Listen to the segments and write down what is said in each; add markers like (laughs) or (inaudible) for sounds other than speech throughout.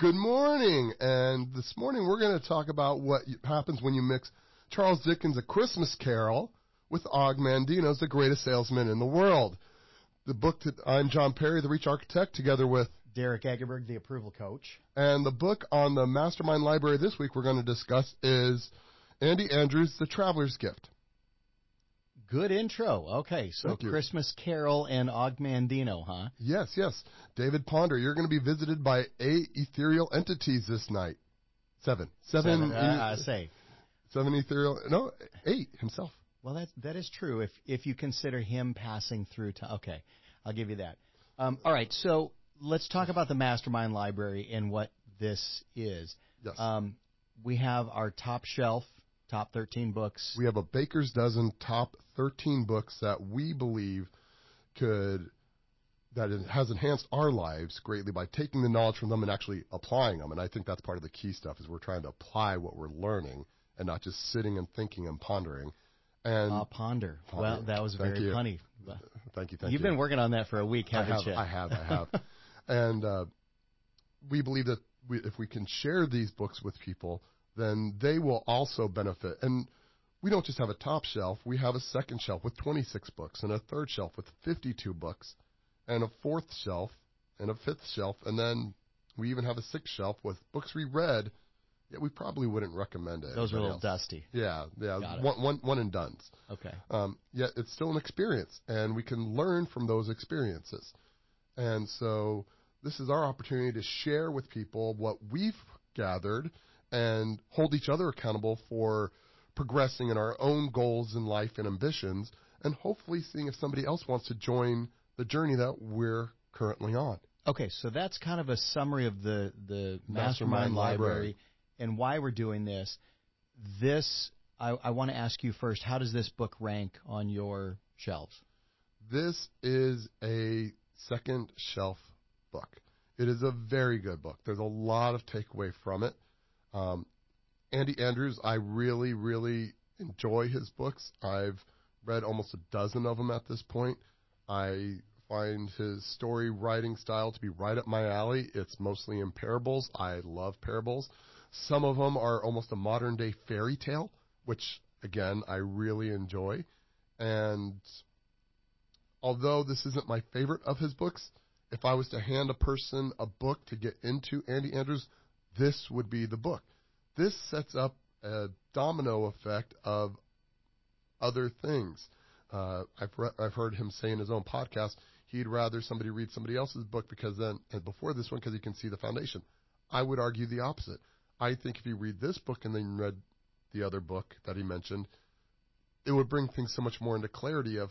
Good morning. And this morning we're going to talk about what happens when you mix Charles Dickens' A Christmas Carol with Og Mandino's The Greatest Salesman in the World. The book that I'm John Perry, the Reach Architect, together with Derek Egerberg, the approval coach. And the book on the Mastermind Library this week we're going to discuss is Andy Andrews' The Traveler's Gift. Good intro. Okay, so Christmas Carol and Og Mandino, huh? Yes, yes. David Ponder, you're going to be visited by eight ethereal entities this night. Seven. Seven. Seven uh, e- say. Seven ethereal. No, eight himself. Well, that that is true. If if you consider him passing through to okay, I'll give you that. Um, all right, so let's talk about the Mastermind Library and what this is. Yes. Um, we have our top shelf top 13 books. We have a baker's dozen top 13 books that we believe could that has enhanced our lives greatly by taking the knowledge from them and actually applying them. And I think that's part of the key stuff is we're trying to apply what we're learning and not just sitting and thinking and pondering. And uh, ponder. ponder. Well, that was thank very you. funny. Thank you. Thank You've you. been working on that for a week, haven't I have, you? I have. I have. (laughs) and uh, we believe that we, if we can share these books with people, then they will also benefit. And we don't just have a top shelf, we have a second shelf with 26 books, and a third shelf with 52 books, and a fourth shelf, and a fifth shelf, and then we even have a sixth shelf with books we read. Yet we probably wouldn't recommend it. Those are a little else. dusty. Yeah, yeah, one, one, one and done's. Okay. Um, yet it's still an experience, and we can learn from those experiences. And so this is our opportunity to share with people what we've gathered and hold each other accountable for progressing in our own goals in life and ambitions, and hopefully seeing if somebody else wants to join the journey that we're currently on. Okay, so that's kind of a summary of the the Mastermind, Mastermind Library, Library. and why we're doing this. This I, I want to ask you first. How does this book rank on your shelves? This is a second shelf book. It is a very good book. There's a lot of takeaway from it. Um, Andy Andrews, I really, really enjoy his books. I've read almost a dozen of them at this point. I find his story writing style to be right up my alley. It's mostly in parables. I love parables. Some of them are almost a modern day fairy tale, which again, I really enjoy. And although this isn't my favorite of his books, if I was to hand a person a book to get into Andy Andrews, this would be the book. This sets up a domino effect of other things. Uh, I've re- I've heard him say in his own podcast he'd rather somebody read somebody else's book because then before this one because he can see the foundation. I would argue the opposite. I think if you read this book and then read the other book that he mentioned, it would bring things so much more into clarity of,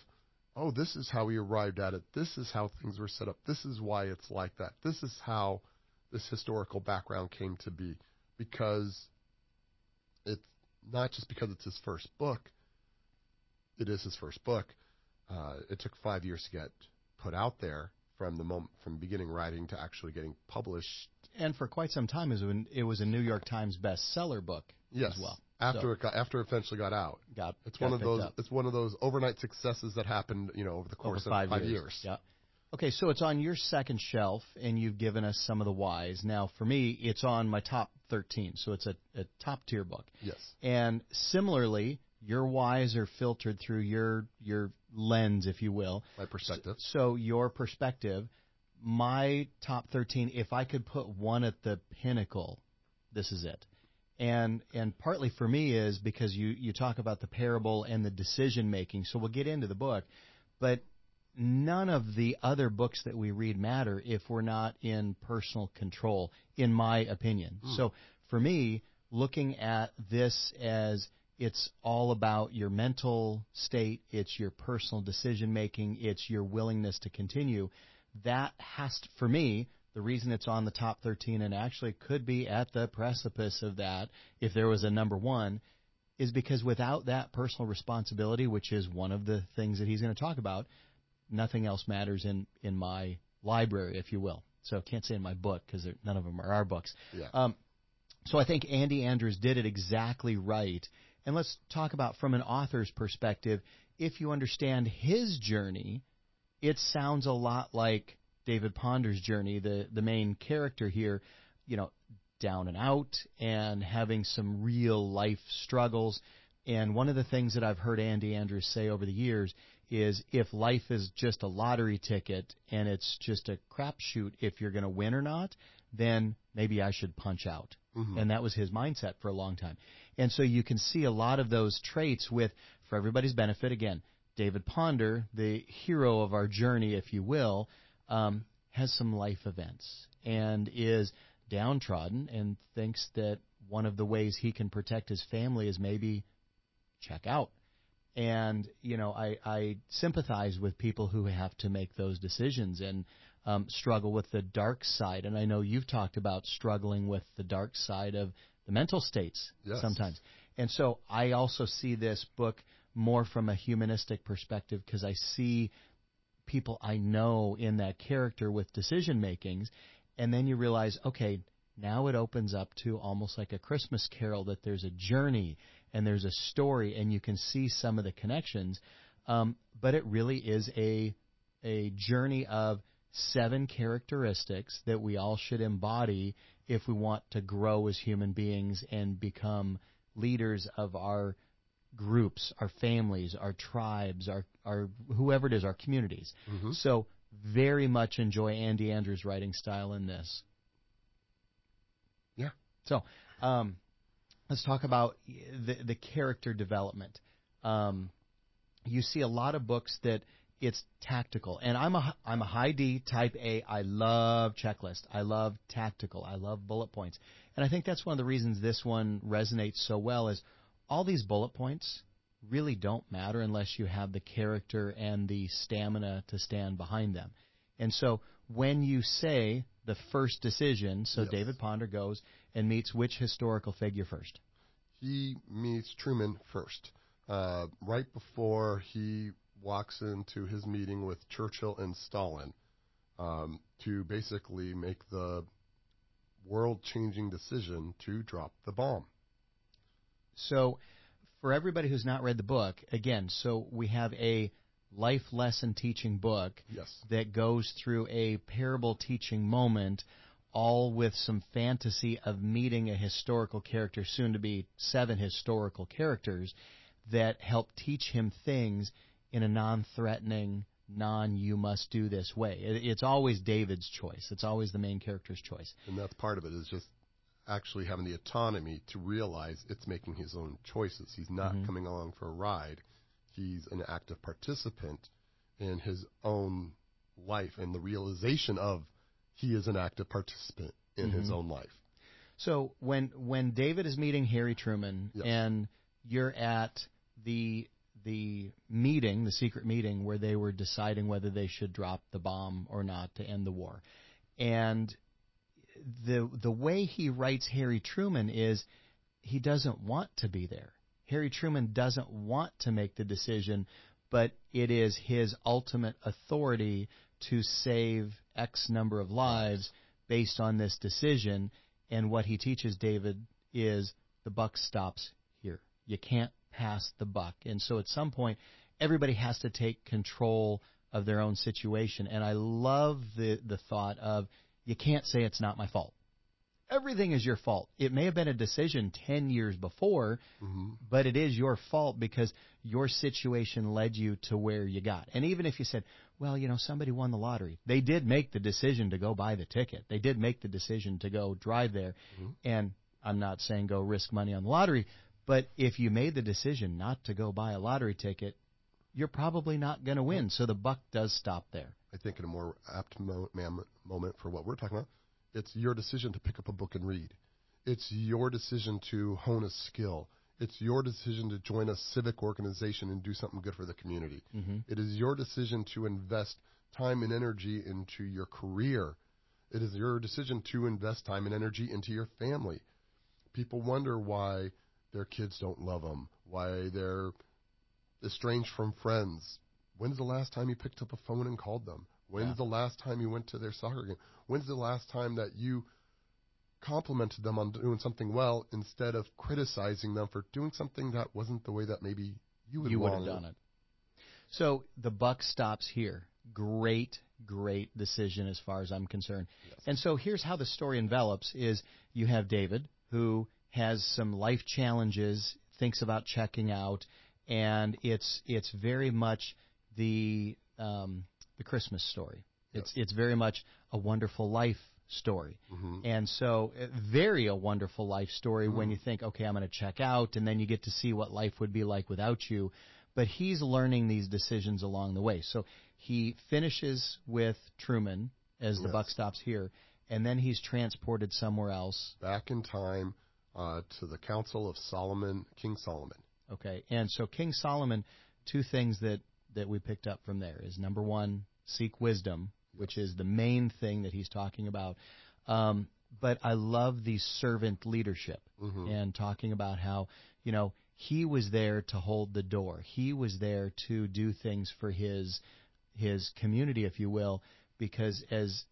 oh, this is how he arrived at it. This is how things were set up. This is why it's like that. This is how this historical background came to be because it's not just because it's his first book. It is his first book. Uh, it took five years to get put out there from the moment from beginning writing to actually getting published. And for quite some time, it was, it was a New York Times bestseller book yes. as well. After so it got, after it eventually got out, got it's got one of those up. it's one of those overnight successes that happened you know over the course over five of five years. years. Yeah. Okay, so it's on your second shelf, and you've given us some of the whys. Now, for me, it's on my top 13, so it's a, a top tier book. Yes. And similarly, your whys are filtered through your your lens, if you will. My perspective. So, so your perspective. My top 13, if I could put one at the pinnacle, this is it. And and partly for me is because you you talk about the parable and the decision making. So we'll get into the book, but none of the other books that we read matter if we're not in personal control, in my opinion. Mm. So for me, looking at this as it's all about your mental state, it's your personal decision making, it's your willingness to continue. That has, to, for me, the reason it's on the top 13 and actually could be at the precipice of that if there was a number one is because without that personal responsibility, which is one of the things that he's going to talk about, nothing else matters in in my library, if you will. So I can't say in my book because none of them are our books. Yeah. Um, so I think Andy Andrews did it exactly right. And let's talk about from an author's perspective. If you understand his journey, it sounds a lot like David Ponder's journey, the the main character here. you know, down and out and having some real life struggles. And one of the things that I've heard Andy Andrews say over the years is if life is just a lottery ticket and it's just a crapshoot if you're going to win or not, then maybe I should punch out. Mm-hmm. And that was his mindset for a long time. And so you can see a lot of those traits with, for everybody's benefit, again, David Ponder, the hero of our journey, if you will, um, has some life events and is downtrodden and thinks that one of the ways he can protect his family is maybe check out. And you know, I, I sympathize with people who have to make those decisions and um, struggle with the dark side. And I know you've talked about struggling with the dark side of the mental states yes. sometimes. And so I also see this book more from a humanistic perspective because I see people I know in that character with decision makings and then you realize, okay, now it opens up to almost like a Christmas carol that there's a journey and there's a story and you can see some of the connections. Um, but it really is a a journey of seven characteristics that we all should embody if we want to grow as human beings and become leaders of our groups, our families, our tribes, our, our whoever it is, our communities. Mm-hmm. So very much enjoy Andy Andrews' writing style in this. Yeah. So, um, let's talk about the the character development. Um, you see a lot of books that it's tactical, and I'm a I'm a high D type A. I love checklist. I love tactical. I love bullet points, and I think that's one of the reasons this one resonates so well. Is all these bullet points really don't matter unless you have the character and the stamina to stand behind them. And so when you say the first decision, so yes. David Ponder goes and meets which historical figure first? He meets Truman first, uh, right before he walks into his meeting with Churchill and Stalin um, to basically make the world changing decision to drop the bomb. So for everybody who's not read the book, again, so we have a life lesson teaching book yes. that goes through a parable teaching moment, all with some fantasy of meeting a historical character, soon to be seven historical characters, that help teach him things in a non threatening, non you must do this way. It's always David's choice, it's always the main character's choice. And that's part of it, is just actually having the autonomy to realize it's making his own choices. He's not mm-hmm. coming along for a ride. He's an active participant in his own life and the realization of he is an active participant in mm-hmm. his own life. So when when David is meeting Harry Truman yes. and you're at the the meeting, the secret meeting where they were deciding whether they should drop the bomb or not to end the war. And the the way he writes Harry Truman is he doesn't want to be there. Harry Truman doesn't want to make the decision, but it is his ultimate authority to save X number of lives based on this decision. And what he teaches David is the buck stops here. You can't pass the buck. And so at some point, everybody has to take control of their own situation. And I love the, the thought of you can't say it's not my fault. Everything is your fault. It may have been a decision 10 years before, mm-hmm. but it is your fault because your situation led you to where you got. And even if you said, well, you know, somebody won the lottery, they did make the decision to go buy the ticket. They did make the decision to go drive there. Mm-hmm. And I'm not saying go risk money on the lottery, but if you made the decision not to go buy a lottery ticket, you're probably not going to win. So the buck does stop there. I think in a more apt moment for what we're talking about, it's your decision to pick up a book and read. It's your decision to hone a skill. It's your decision to join a civic organization and do something good for the community. Mm-hmm. It is your decision to invest time and energy into your career. It is your decision to invest time and energy into your family. People wonder why their kids don't love them, why they're estranged from friends, When's the last time you picked up a phone and called them? When's yeah. the last time you went to their soccer game? When's the last time that you complimented them on doing something well instead of criticizing them for doing something that wasn't the way that maybe you would you would have done it. So the buck stops here. Great great decision as far as I'm concerned. Yes. And so here's how the story envelops is you have David who has some life challenges, thinks about checking out, and it's it's very much the um, the Christmas story. Yes. It's it's very much a wonderful life story. Mm-hmm. And so, uh, very a wonderful life story mm-hmm. when you think, okay, I'm going to check out, and then you get to see what life would be like without you. But he's learning these decisions along the way. So he finishes with Truman as the yes. buck stops here, and then he's transported somewhere else. Back in time uh, to the Council of Solomon, King Solomon. Okay, and so King Solomon, two things that that we picked up from there is number one, seek wisdom, which is the main thing that he's talking about. Um, but I love the servant leadership mm-hmm. and talking about how you know he was there to hold the door. He was there to do things for his his community, if you will, because as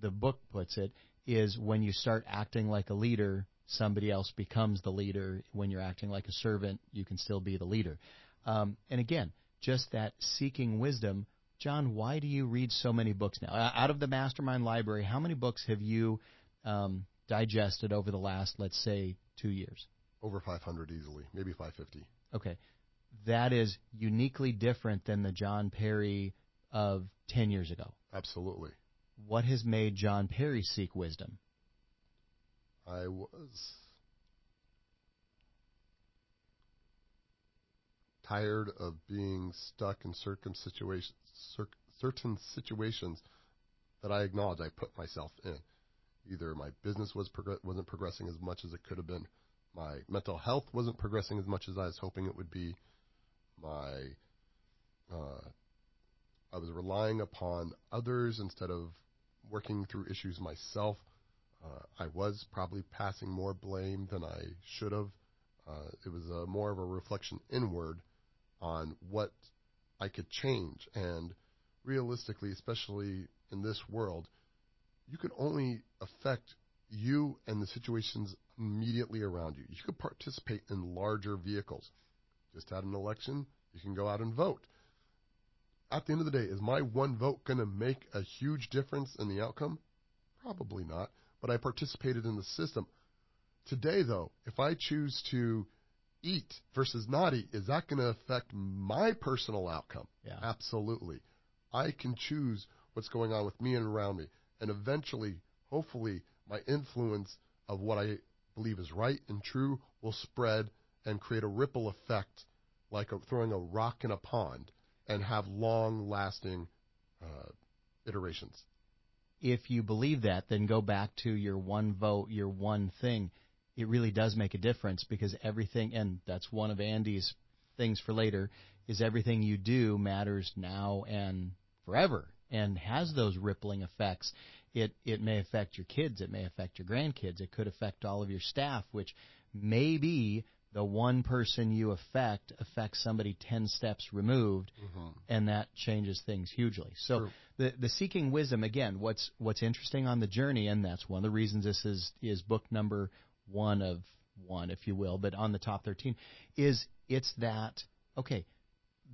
the book puts it, is when you start acting like a leader, somebody else becomes the leader. When you're acting like a servant, you can still be the leader. Um, and again, just that seeking wisdom. John, why do you read so many books now? Out of the Mastermind Library, how many books have you um, digested over the last, let's say, two years? Over 500 easily, maybe 550. Okay. That is uniquely different than the John Perry of 10 years ago. Absolutely. What has made John Perry seek wisdom? I was tired of being stuck in certain situations, certain situations that I acknowledge I put myself in. Either my business was prog- wasn't progressing as much as it could have been, my mental health wasn't progressing as much as I was hoping it would be, my uh, I was relying upon others instead of working through issues myself. Uh, I was probably passing more blame than I should have. Uh, it was a, more of a reflection inward on what I could change. And realistically, especially in this world, you can only affect you and the situations immediately around you. You could participate in larger vehicles. Just had an election, you can go out and vote. At the end of the day, is my one vote going to make a huge difference in the outcome? Probably not, but I participated in the system. Today, though, if I choose to eat versus not eat, is that going to affect my personal outcome? Yeah. Absolutely. I can choose what's going on with me and around me. And eventually, hopefully, my influence of what I believe is right and true will spread and create a ripple effect like a, throwing a rock in a pond and have long lasting uh, iterations. If you believe that, then go back to your one vote, your one thing it really does make a difference because everything, and that's one of Andy's things for later, is everything you do matters now and forever and has those rippling effects. It it may affect your kids, it may affect your grandkids, it could affect all of your staff, which may be the one person you affect affects somebody 10 steps removed mm-hmm. and that changes things hugely so True. the the seeking wisdom again what's what's interesting on the journey and that's one of the reasons this is is book number one of one, if you will, but on the top 13, is it's that, okay,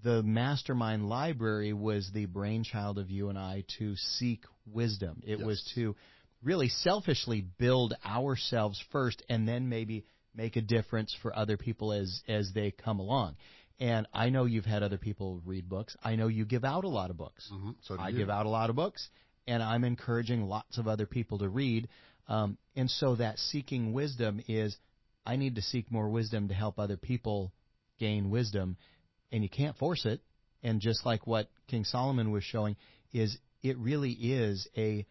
the mastermind library was the brainchild of you and I to seek wisdom. It yes. was to really selfishly build ourselves first and then maybe make a difference for other people as as they come along. And I know you've had other people read books. I know you give out a lot of books. Mm-hmm. So I you. give out a lot of books, and I'm encouraging lots of other people to read. Um, and so that seeking wisdom is I need to seek more wisdom to help other people gain wisdom, and you can't force it. And just like what King Solomon was showing, is it really is a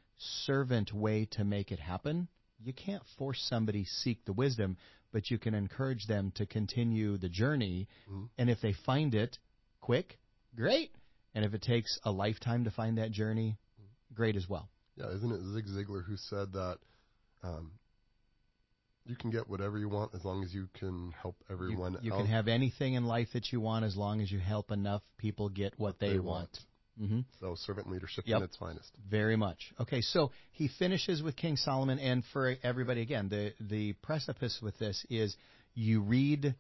servant way to make it happen. You can't force somebody seek the wisdom, but you can encourage them to continue the journey. Mm-hmm. And if they find it quick, great. And if it takes a lifetime to find that journey, great as well. Yeah, isn't it Zig Ziglar who said that um, you can get whatever you want as long as you can help everyone. You, you can have anything in life that you want as long as you help enough people get what, what they, they, want. want. Mm-hmm. So servant leadership yep. in its finest. Very much. Okay, so he finishes with King Solomon, and for everybody again, the the precipice with this is you read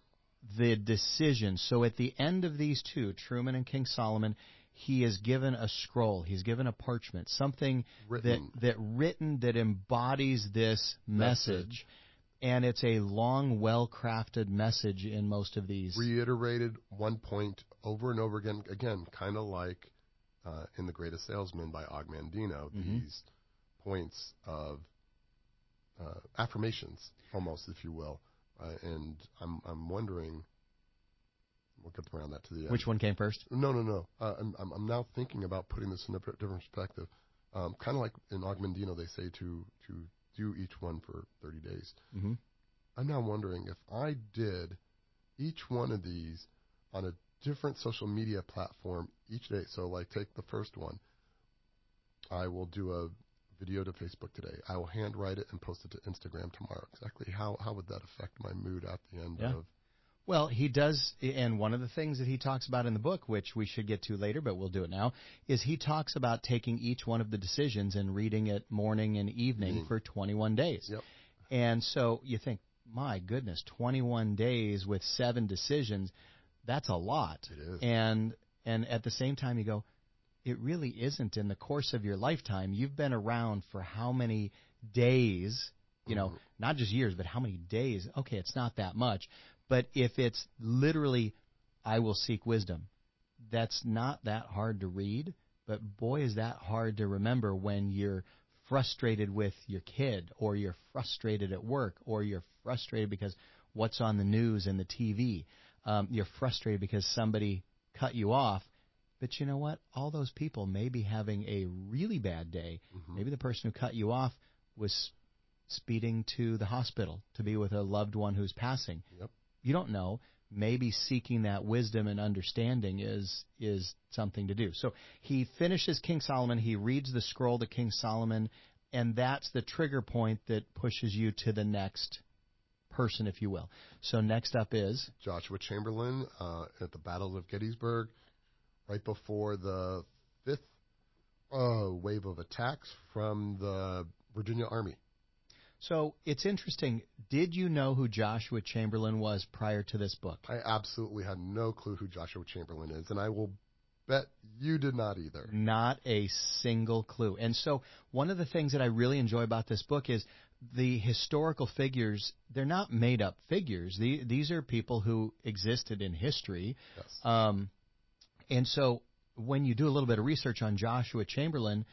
the decision. So at the end of these two, Truman and King Solomon, he is given a scroll, he's given a parchment, something Written. that that written that embodies this message. Message. And it's a long, well crafted message in most of these. reiterated one point over and over again. Again, kind of like uh, in The Greatest Salesman by Og Mandino, Mhm. these points of uh, affirmations, almost, if you will. Uh, and I'm I'm wondering. We'll get around that to the end. Which one came first? No, no, no. Uh, I'm, I'm I'm now thinking about putting this in a different perspective. Um, kind of like in Og Mandino, they say to to do each one for 30 days. Mm-hmm. I'm now wondering if I did each one of these on a different social media platform each day. So, like, take the first one. I will do a video to Facebook today. I will handwrite it and post it to Instagram tomorrow. Exactly how how would that affect my mood at the end Yeah. of? Well, he does, and one of the things that he talks about in the book, which we should get to later, but we'll do it now, is he talks about taking each one of the decisions and reading it morning and evening Mhm. for 21 days. Yep. And so you think, my goodness, 21 days with seven decisions, that's a lot. It is. And and at the same time you go, it really isn't in the course of your lifetime. You've been around for how many days, you know, Mhm. not just years, but how many days? Okay, it's not that much. But if it's literally I will seek wisdom, that's not that hard to read, but boy is that hard to remember when you're frustrated with your kid or you're frustrated at work or you're frustrated because what's on the news and the TV. Um, you're frustrated because somebody cut you off. But you know what? All those people may be having a really bad day. Mhm. Maybe the person who cut you off was speeding to the hospital to be with a loved one who's passing. Yep. You don't know. Maybe seeking that wisdom and understanding is is something to do. So he finishes King Solomon. He reads the scroll to King Solomon, and that's the trigger point that pushes you to the next person, if you will. So next up is Joshua Chamberlain uh, at the Battle of Gettysburg, right before the fifth uh, wave of attacks from the Virginia Army. So it's interesting. Did you know who Joshua Chamberlain was prior to this book? I absolutely had no clue who Joshua Chamberlain is, and I will bet you did not either. Not a single clue. And so, one of the things that I really enjoy about this book is the historical figures. They're not made up figures. The, these are people who existed in history. Yes. Um, and so, when you do a little bit of research on Joshua Chamberlain,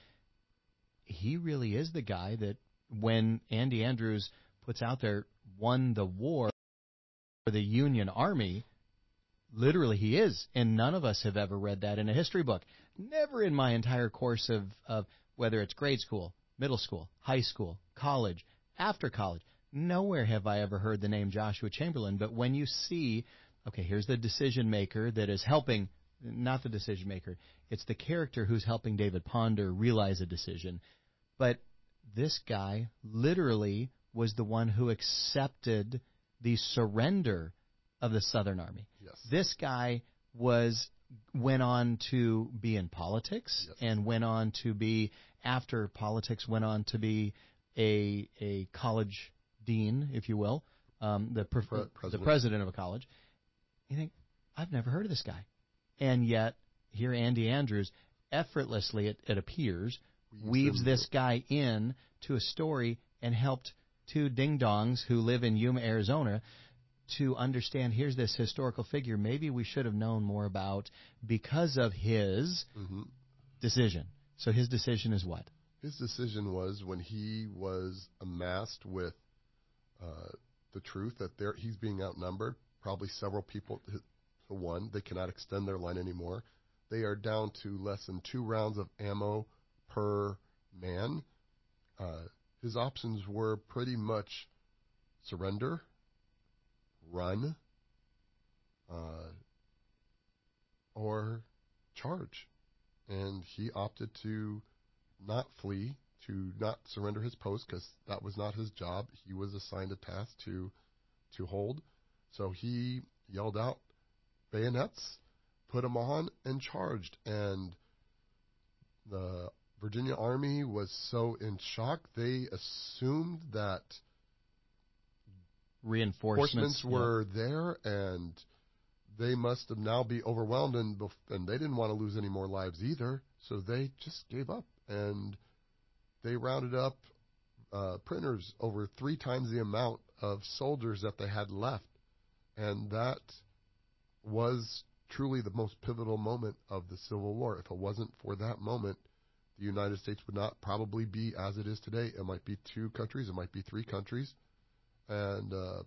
he really is the guy that, when Andy Andrews puts out there, won the war for the Union Army. Literally, he is, and none of us have ever read that in a history book. Never in my entire course of, of whether it's grade school, middle school, high school, college, after college. Nowhere have I ever heard the name Joshua Chamberlain. But when you see, okay, here's the decision maker that is helping, not the decision maker, it's the character who's helping David Ponder realize a decision. But this guy literally was the one who accepted the surrender of the Southern Army. Yes. This guy was went on to be in politics Yes. and went on to be after politics went on to be a a college dean, if you will, um, the pre- Pre- the president. president of a college. You think I've never heard of this guy, and yet here Andy Andrews effortlessly it, it appears Weaves this guy in to a story and helped two ding dongs who live in Yuma, Arizona, to understand here's this historical figure maybe we should have known more about because of his hmm decision. So his decision is what? His decision was when he was amassed with uh, the truth that there he's being outnumbered, probably several people to one. They cannot extend their line anymore. They are down to less than two rounds of ammo per man. Uh, his options were pretty much surrender, run, uh, or charge. And he opted to not flee, to not surrender his post because that was not his job. He was assigned a task to to hold. So he yelled out, "Bayonets!" Put them on and charged. And the Virginia Army was so in shock they assumed that Reinforcements reinforcements were there and they must have now be overwhelmed, and bef- and they didn't want to lose any more lives either, so they just gave up and they rounded up uh, printers over three times the amount of soldiers that they had left, and that was truly the most pivotal moment of the Civil War. If it wasn't for that moment, the United States would not probably be as it is today. It might be two countries, it might be three countries, and uh,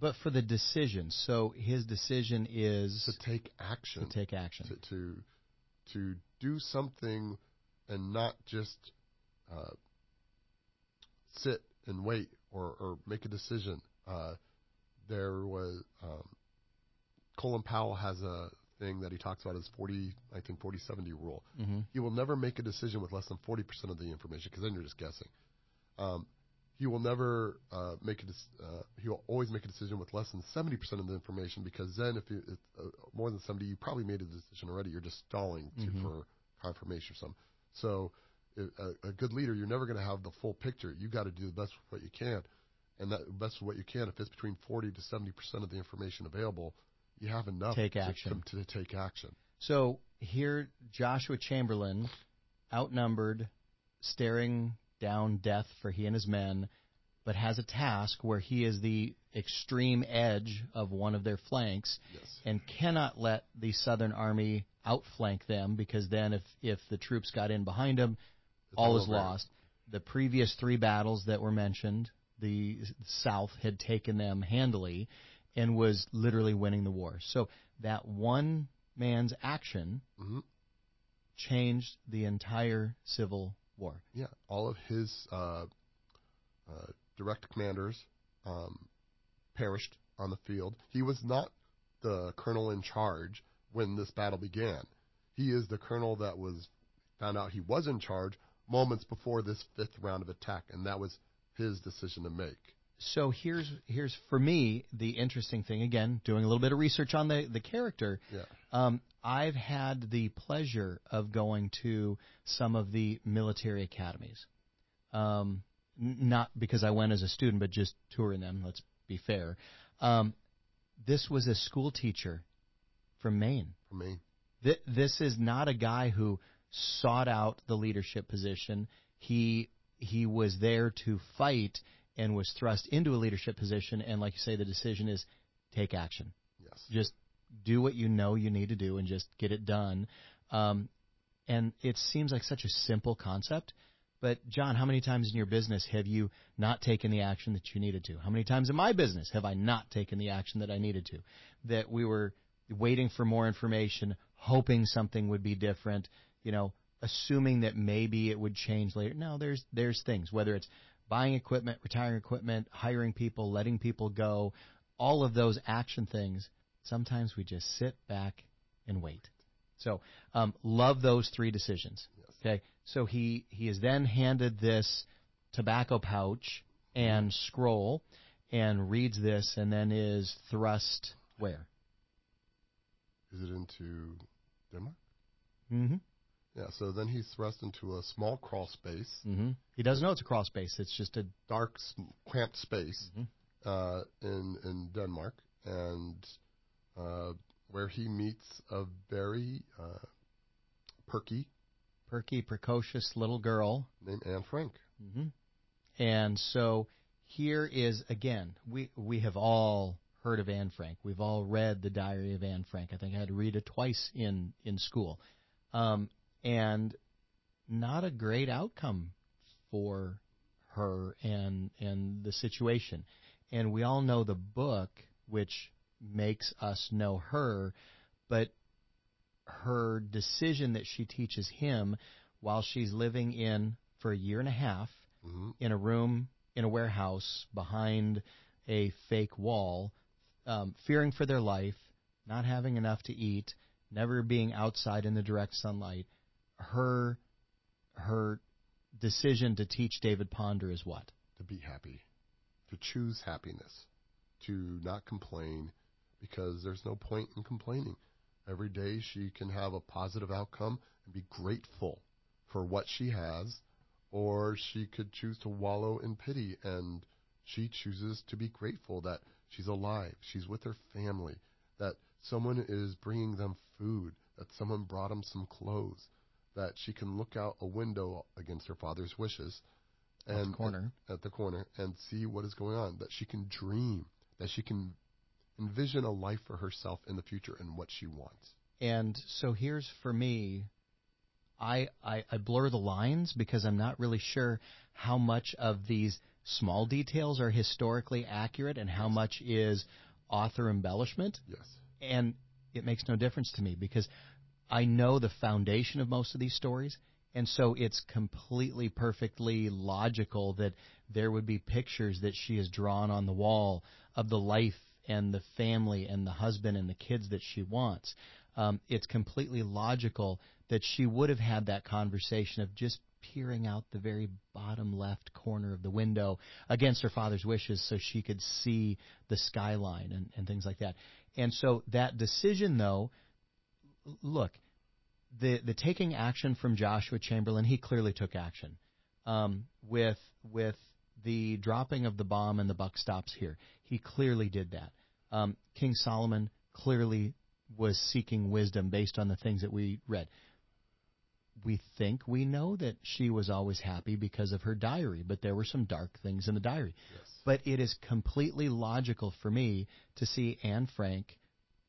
But for the decision, so his decision is to take action, to take action. to to, to do something, and not just uh, sit and wait or, or make a decision. Uh, there was um, Colin Powell has a thing that he talks about his 40, I think 40 70 rule. hmm He will never make a decision with less than 40% of the information because then you're just guessing. Um, he will never uh, make a dec- uh, he will always make a decision with less than 70% of the information because then if you it's, uh, more than 70 you probably made a decision already you're just stalling to, Mhm. for confirmation or something so a, a good leader you're never going to have the full picture you got to do the best with what you can and that best with what you can if it's between 40 to 70% of the information available you have enough Take to, action. to, to take action So here, Joshua Chamberlain, outnumbered, staring down death for he and his men, but has a task where he is the extreme edge of one of their flanks yes and cannot let the Southern Army outflank them because then if, if the troops got in behind him, It's all is over. lost. The previous three battles that were mentioned, the South had taken them handily and was literally winning the war. So that one man's action hmm changed the entire Civil War. Yeah, all of his uh, uh, direct commanders um, perished on the field. He was not the colonel in charge when this battle began. He is the colonel that was found out he was in charge moments before this fifth round of attack, and that was his decision to make. So here's here's for me the interesting thing again, doing a little bit of research on the the character. Yeah. Um, I've had the pleasure of going to some of the military academies. Um, not because I went as a student, but just touring them. Let's be fair. Um, this was a school teacher from Maine. For me, Th- this is not a guy who sought out the leadership position. He he was there to fight and was thrust into a leadership position. And like you say, the decision is take action. yes. Just do what you know you need to do and just get it done. Um, and it seems like such a simple concept. But John, how many times in your business have you not taken the action that you needed to? How many times in my business have I not taken the action that I needed to? That we were waiting for more information, hoping something would be different, you know, assuming that maybe it would change later. No, there's there's things, whether it's buying equipment, retiring equipment, hiring people, letting people go, all of those action things, sometimes we just sit back and wait. So, um, love those three decisions. Okay, so he he is then handed this tobacco pouch and scroll, and reads this, and then is thrust where? Is it into Denmark? Mm-hmm. Yeah. So then he's thrust into a small crawl space, Mm-hmm. He doesn't know it's a crawl space. It's just a dark, cramped space. Mhm. uh, in in Denmark, and uh, where he meets a very uh, perky perky, precocious little girl named Anne Frank. hmm And so here is again, we we have all heard of Anne Frank. We've all read the Diary of Anne Frank. I think I had to read it twice in in school, um, and not a great outcome for her and and the situation. And we all know the book, which makes us know her, but her decision that she teaches him while she's living in for a year and a half hmm in a room in a warehouse behind a fake wall, um, fearing for their life, not having enough to eat, never being outside in the direct sunlight. Her her decision to teach David Ponder is what? To be happy, to choose happiness, to not complain, because there's no point in complaining. Every day she can have a positive outcome and be grateful for what she has, or she could choose to wallow in pity and she chooses to be grateful that she's alive, she's with her family, that someone is bringing them food, that someone brought them some clothes, that she can look out a window against her father's wishes and at the corner at, at the corner and see what is going on, that she can dream, that she can envision a life for herself in the future and what she wants. And so here's for me I, I, I blur the lines because I'm not really sure how much of these small details are historically accurate and how much is author embellishment. Yes. And it makes no difference to me because I know the foundation of most of these stories. And so it's completely perfectly logical that there would be pictures that she has drawn on the wall of the life and the family and the husband and the kids that she wants. Um, it's completely logical that she would have had that conversation of just peering out the very bottom left corner of the window against her father's wishes so she could see the skyline and, and things like that. And so that decision, though, look, the the taking action from Joshua Chamberlain, he clearly took action um, with with the dropping of the bomb and the buck stops here. He clearly did that. Um, King Solomon clearly was seeking wisdom based on the things that we read we think we know that she was always happy because of her diary, but there were some dark things in the diary. Yes. But it is completely logical for me to see Anne Frank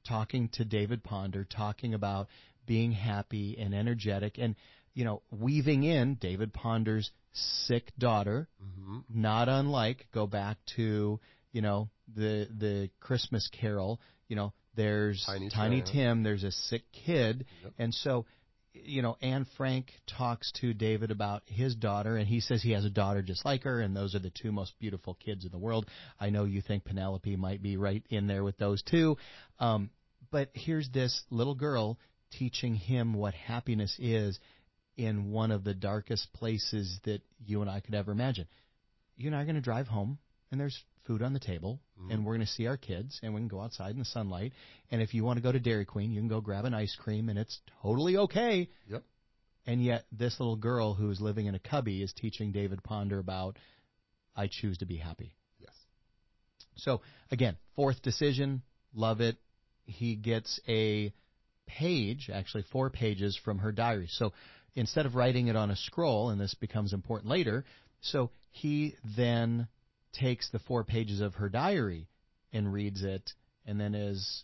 talking to David Ponder, talking about being happy and energetic, and you know, weaving in David Ponder's sick daughter, mm-hmm. not unlike go back to you know the the Christmas Carol. You know, there's Tiny, Tiny Tim. Tim, there's a sick kid, Yep. and so you know, Anne Frank talks to David about his daughter, and he says he has a daughter just like her, and those are the two most beautiful kids in the world. I know you think Penelope might be right in there with those two. Um, but here's this little girl teaching him what happiness is in one of the darkest places that you and I could ever imagine. You and I are going to drive home, and there's food on the table, Mhm. and we're going to see our kids, and we can go outside in the sunlight. And if you want to go to Dairy Queen, you can go grab an ice cream, and it's totally okay. Yep. And yet, this little girl who's living in a cubby is teaching David Ponder about, I choose to be happy. Yes. So, again, fourth decision, love it. He gets a page, actually four pages from her diary. So, instead of writing it on a scroll, and this becomes important later, so he then takes the four pages of her diary and reads it, and then is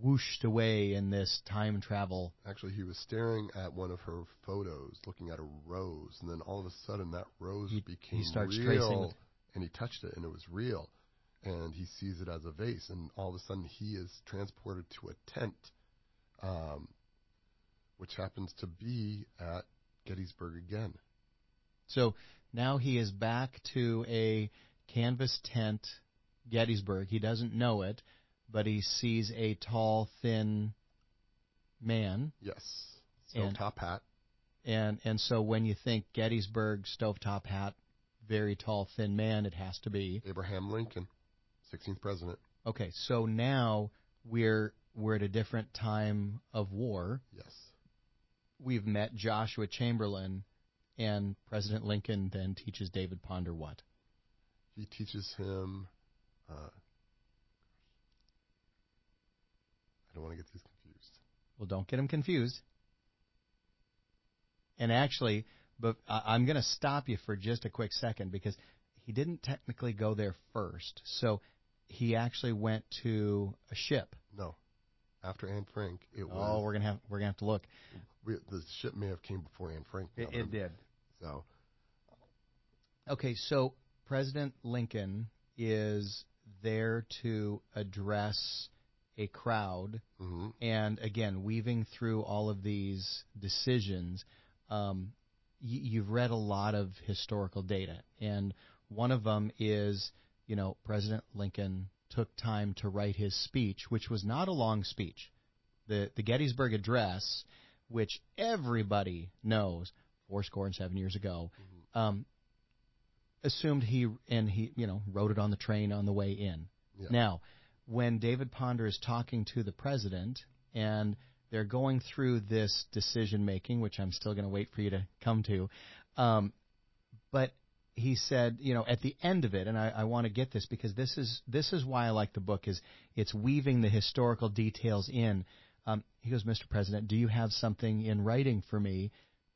whooshed away in this time travel. Actually, he was staring at one of her photos, looking at a rose, and then all of a sudden that rose He- became he starts real, tracing with- and he touched it, and it was real. And he sees it as a vase, and all of a sudden he is transported to a tent, um, which happens to be at Gettysburg again. So now he is back to a canvas tent, Gettysburg. He doesn't know it, but he sees a tall, thin man. Yes. Stovetop hat. And and so when you think Gettysburg, stovetop hat, very tall, thin man, it has to be. Abraham Lincoln, 16th president. Okay, so now we're we're at a different time of war. Yes. We've met Joshua Chamberlain, and President Lincoln then teaches David Ponder what? He teaches him. Uh, I don't want to get these confused. Well, don't get him confused. And actually, but I- I'm going to stop you for just a quick second because he didn't technically go there first. So he actually went to a ship. No. After Anne Frank, it was. Oh, we're gonna have we're gonna have to look. we, the ship may have came before Anne Frank. It, it did. So Okay, so President Lincoln is there to address a crowd hmm and again weaving through all of these decisions. Um, y- you've read a lot of historical data and one of them is you know president lincoln took time to write his speech which was not a long speech. The the gettysburg address which everybody knows four score and seven years ago um, assumed he and he you know wrote it on the train on the way in yeah. now, when David Ponder is talking to the president and they're going through this decision making, which I'm still going to wait for you to come to, um, but he said, you know, at the end of it, and I, I want to get this because this is this is why I like the book is it's weaving the historical details in. Um, he goes, Mr. President, do you have something in writing for me?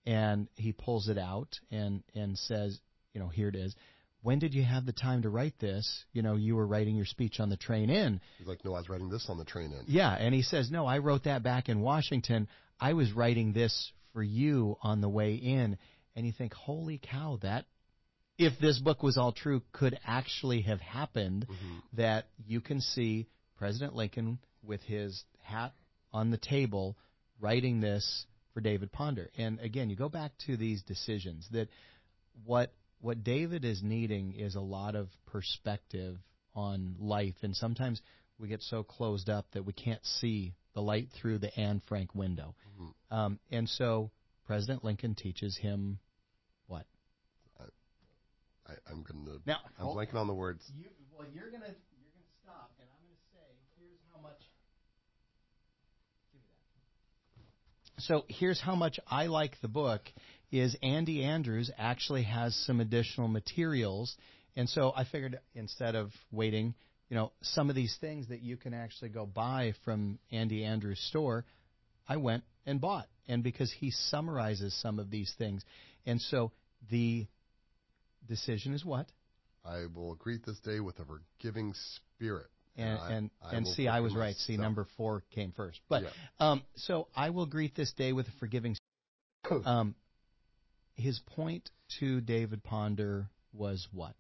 And he pulls it out and and says, you know, here it is. When did you have the time to write this? You know, you were writing your speech on the train in. He's like, no, I was writing this on the train in. Yeah, and he says, no, I wrote that back in Washington. I was writing this for you on the way in. And you think, holy cow, that if this book was all true, could actually have happened. Mm-hmm. That you can see President Lincoln with his hat on the table writing this for David Ponder. And again, you go back to these decisions that what what David is needing is a lot of perspective on life, and sometimes we get so closed up that we can't see the light through the Anne Frank window. Mm-hmm. Um, and so President Lincoln teaches him what? I, I'm going to. Now, I'm hold- blanking on the words. You, well, you're gonna you're gonna stop, and I'm gonna say, here's how much. Give me that. So here's how much I like the book. Is Andy Andrews actually has some additional materials, and so I figured instead of waiting, you know, some of these things that you can actually go buy from Andy Andrews' store, I went and bought, and because he summarizes some of these things, and so the decision is what? I will greet this day with a forgiving spirit. and I- and, I and see, I was right. See, number four came first. But Yeah. um, so I will greet this day with a forgiving. (clears throat) um, his point to David Ponder was what?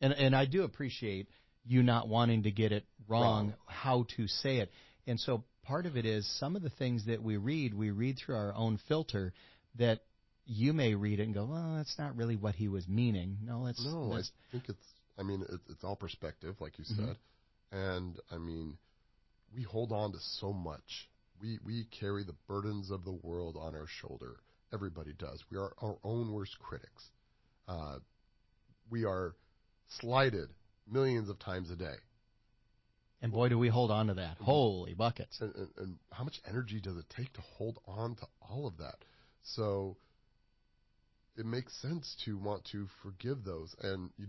And and I do appreciate you not wanting to get it wrong, Wrong. how to say it. And so part of it is some of the things that we read, we read through our own filter that you may read it and go, well, that's not really what he was meaning. No, that's No, I think it's. I mean, it, it's all perspective, like you Mhm. said, and I mean, we hold on to so much. We we carry the burdens of the world on our shoulder. Everybody does. We are our own worst critics. Uh, we are slighted millions of times a day. and boy, do we hold on to that. Holy buckets. And, and, and how much energy does it take to hold on to all of that? So it makes sense to want to forgive those, and you,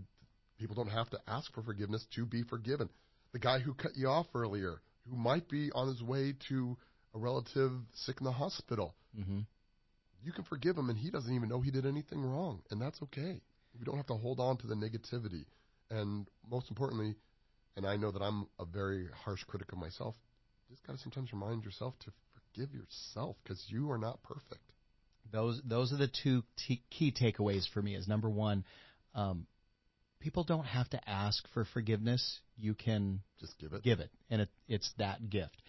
people don't have to ask for forgiveness to be forgiven. The guy who cut you off earlier, who might be on his way to a relative sick in the hospital, hmm you can forgive him, and he doesn't even know he did anything wrong, and that's okay. We don't have to hold on to the negativity, and most importantly, and I know that I'm a very harsh critic of myself. You just got to sometimes remind yourself to forgive yourself because you are not perfect. Those those are the two t- key takeaways for me. Is number one, um, people don't have to ask for forgiveness. You can Just give it. give it, and it, it's that gift.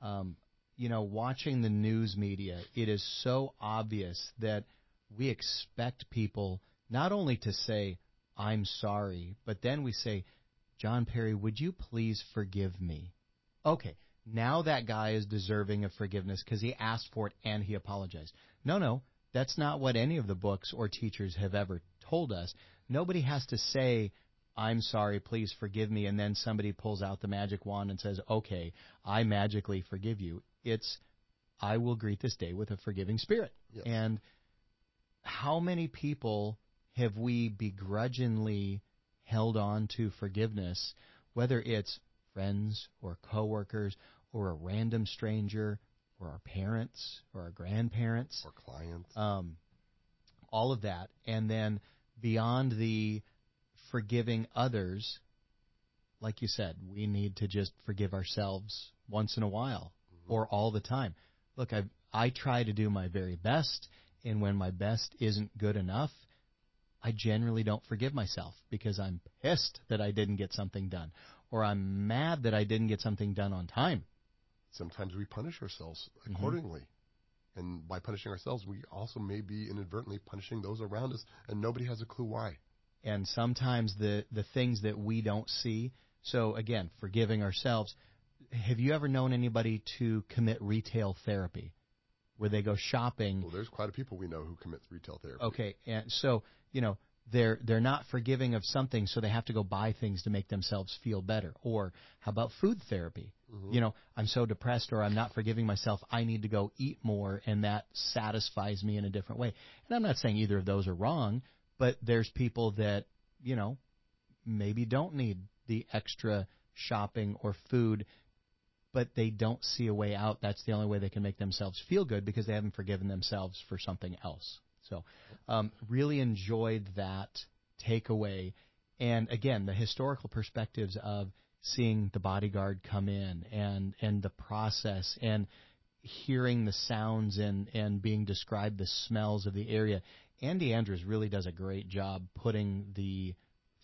Um, you know, watching the news media, it is so obvious that we expect people not only to say "I'm sorry," but then we say, "John Perry, would you please forgive me?" Okay, now that guy is deserving of forgiveness because he asked for it and he apologized. No, no, that's not what any of the books or teachers have ever told us. Nobody has to say, I'm sorry, please forgive me, and then somebody pulls out the magic wand and says, Okay, I magically forgive you. It's, I will greet this day with a forgiving spirit. Yes. And how many people have we begrudgingly held on to forgiveness, whether it's friends or coworkers or a random stranger or our parents or our grandparents? Or clients. um, all of that, and then beyond the forgiving others, like you said, we need to just forgive ourselves once in a while or all the time. Look, I I try to do my very best, and when my best isn't good enough, I generally don't forgive myself because I'm pissed that I didn't get something done, or I'm mad that I didn't get something done on time. Sometimes we punish ourselves Mhm. accordingly. And by punishing ourselves, we also may be inadvertently punishing those around us, and nobody has a clue why. and sometimes the the things that we don't see. So again, forgiving ourselves. Have you ever known anybody to commit retail therapy, where they go shopping? Well, there's quite a few people we know who commit retail therapy. Okay, and so you know they're they're not forgiving of something, so they have to go buy things to make themselves feel better. Or how about food therapy? Mhm. You know, I'm so depressed, or I'm not forgiving myself. I need to go eat more, and that satisfies me in a different way. And I'm not saying either of those are wrong, But there's people that, you know, maybe don't need the extra shopping or food, but they don't see a way out. That's the only way they can make themselves feel good because they haven't forgiven themselves for something else. So, um, really enjoyed that takeaway. And again, the historical perspectives of seeing the bodyguard come in and, and the process and hearing the sounds and, and being described the smells of the area. Andy Andrews really does a great job putting the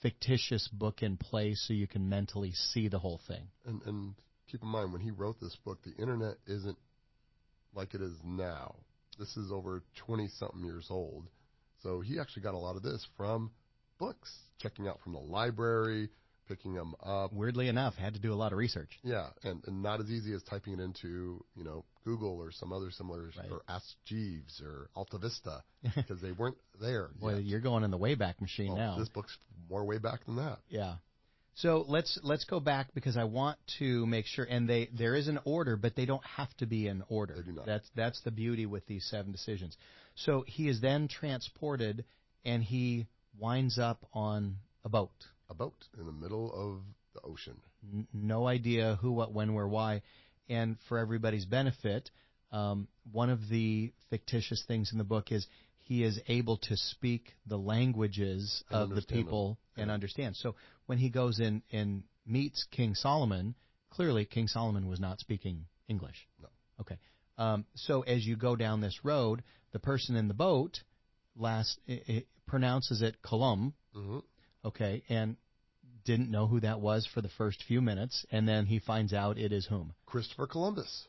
fictitious book in place so you can mentally see the whole thing. And, and keep in mind, when he wrote this book, the internet isn't like it is now. This is over 20 something years old. So he actually got a lot of this from books, checking out from the library, picking them up. Weirdly enough, had to do a lot of research. Yeah, and, and not as easy as typing it into, you know, Google or some other similar, Right. or Ask Jeeves or Alta Vista, (laughs) because they weren't there. Boy, yet. you're going in the Wayback Machine Well, now. This book's more way back than that. Yeah. So let's let's go back because I want to make sure, and they there is an order, but they don't have to be in order. They do not. That's that's the beauty with these seven decisions. So he is then transported, and he winds up on a boat. A boat in the middle of the ocean. N- no idea who, what, when, where, why. And for everybody's benefit, um, one of the fictitious things in the book is he is able to speak the languages And of the understand them. people and Yeah. understand. So when he goes in and meets King Solomon, clearly King Solomon was not speaking English. No. Okay. Um, so as you go down this road, the person in the boat last i i pronounces it Colum, hmm okay, and didn't know who that was for the first few minutes, and then he finds out it is whom, Christopher Columbus.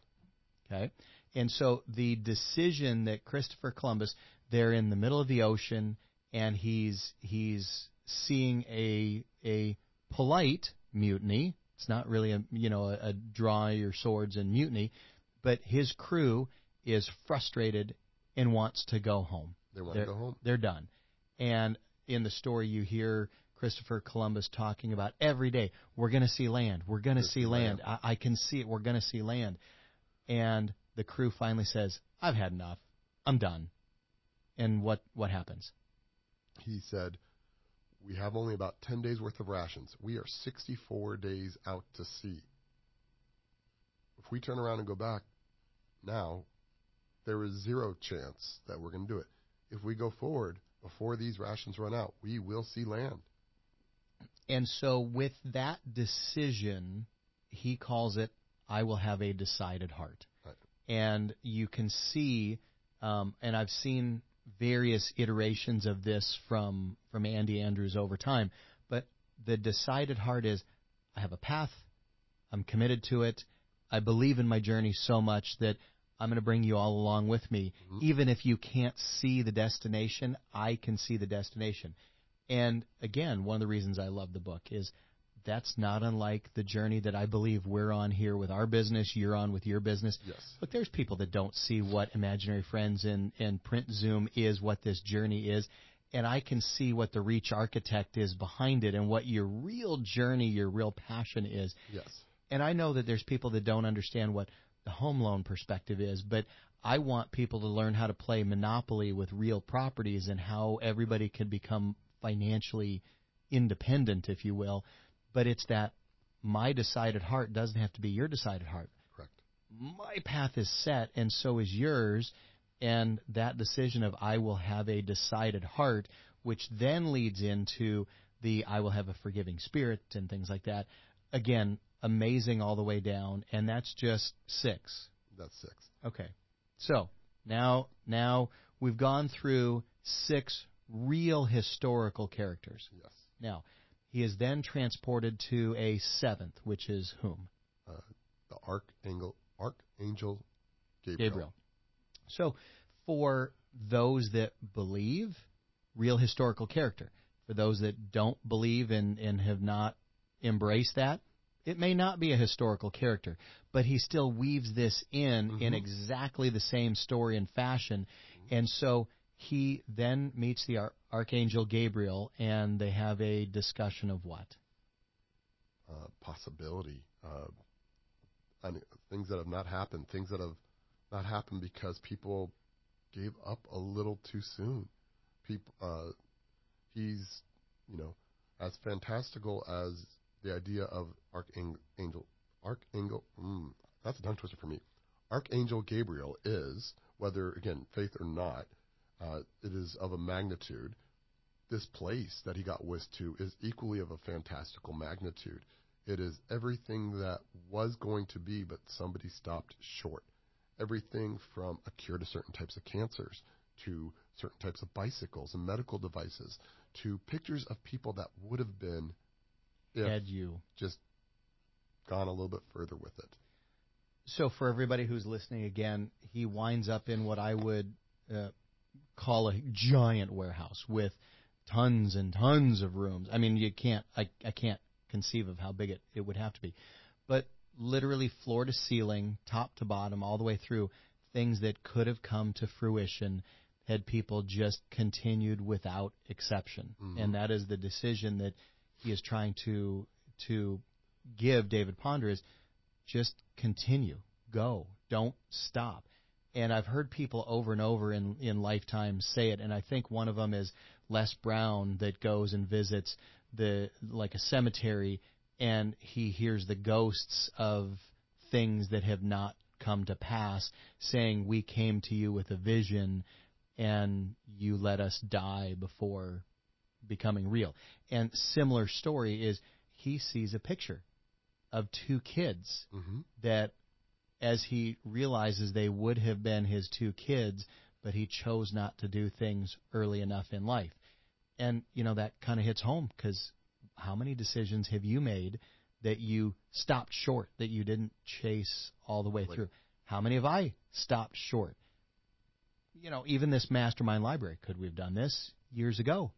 okay? And so the decision that Christopher Columbus, they're in the middle of the ocean, and he's he's seeing a a polite mutiny. It's not really a you know a, a draw your swords and mutiny, but his crew is frustrated and wants to go home. They want to They're- go home. They're done. And in the story, you hear Christopher Columbus talking about every day, we're going to see land. We're going to see land. land. I, I can see it. We're going to see land. And the crew finally says, I've had enough. I'm done. And what, what happens? He said, We have only about 10 days worth of rations. We are 64 days out to sea. If we turn around and go back now, there is zero chance that we're going to do it. If we go forward before these rations run out, we will see land. And so with that decision, he calls it, I will have a decided heart. Right. And you can see, um, and I've seen various iterations of this from, from Andy Andrews over time, but the decided heart is, I have a path, I'm committed to it, I believe in my journey so much that I'm going to bring you all along with me. Mhm. Even if you can't see the destination, I can see the destination. And again, one of the reasons I love the book is that's not unlike the journey that I believe we're on here with our business, you're on with your business. Yes. Look, there's people that don't see what Imaginary Friends and, and Print Zoom is, what this journey is. And I can see what the Reach Architect is behind it and what your real journey, your real passion is. Yes. And I know that there's people that don't understand what the home loan perspective is, but I want people to learn how to play Monopoly with real properties and how everybody can become financially independent, if you will. But it's that my decided heart doesn't have to be your decided heart. Correct. My path is set, and so is yours. And that decision of I will have a decided heart, which then leads into the I will have a forgiving spirit and things like that. Again, amazing all the way down, and that's just six. That's six. Okay. So now now we've gone through six real historical characters. Yes. Now, he is then transported to a seventh, which is whom? The archangel, archangel Gabriel. Gabriel. So, for those that believe, real historical character. For those that don't believe and, and have not embraced that, it may not be a historical character, but he still weaves this in in Mhm. exactly the same story and fashion. And so he then meets the Ar- Archangel Gabriel, and they have a discussion of what? uh, possibility, uh, and things that have not happened, things that have not happened because people gave up a little too soon. People, uh, he's, you know, as fantastical as the idea of archangel, archangel. Mm, that's a tongue twister for me. Archangel Gabriel is, whether again faith or not, uh, it is of a magnitude. This place that he got whisked to is equally of a fantastical magnitude. It is everything that was going to be, but somebody stopped short. Everything from a cure to certain types of cancers, to certain types of bicycles and medical devices, to pictures of people that would have been if Had you. just gone a little bit further with it. So for everybody who's listening again, he winds up in what I would uh, call a giant warehouse with tons and tons of rooms. I mean, you can't. I I can't conceive of how big it it would have to be, but literally floor to ceiling, top to bottom, all the way through, things that could have come to fruition had people just continued without exception, Mhm. and that is the decision that he is trying to to give David Ponder is just continue, go, don't stop. And I've heard people over and over in in lifetime say it, and I think one of them is Les Brown that goes and visits the like a cemetery, and he hears the ghosts of things that have not come to pass, saying, "We came to you with a vision, and you let us die before becoming real." And similar story is he sees a picture of two kids Mm-hmm. that as he realizes they would have been his two kids, but he chose not to do things early enough in life. And, you know, that kind of hits home because how many decisions have you made that you stopped short, that you didn't chase all the way through? How many have I stopped short? You know, even this mastermind library, could we have done this years ago?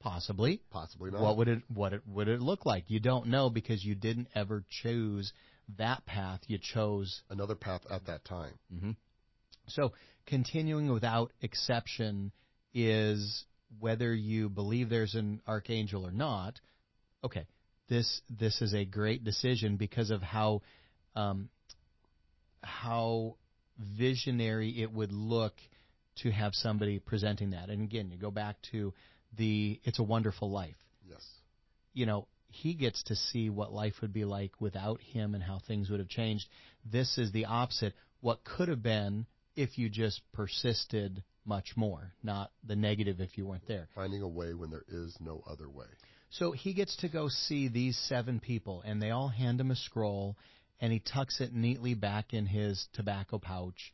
Possibly. Possibly not. What would it what it would it look like? You don't know because you didn't ever choose that path. You chose Another path at that time. hmm So continuing without exception is whether you believe there's an archangel or not. Okay, this this is a great decision because of how um, how visionary it would look to have somebody presenting that. And again, you go back to the "It's a Wonderful Life." Yes. you know, he gets to see what life would be like without him and how things would have changed. This is the opposite. What could have been if you just persisted much more, not the negative if you weren't there. Finding a way when there is no other way. So he gets to go see these seven people, and they all hand him a scroll, and he tucks it neatly back in his tobacco pouch,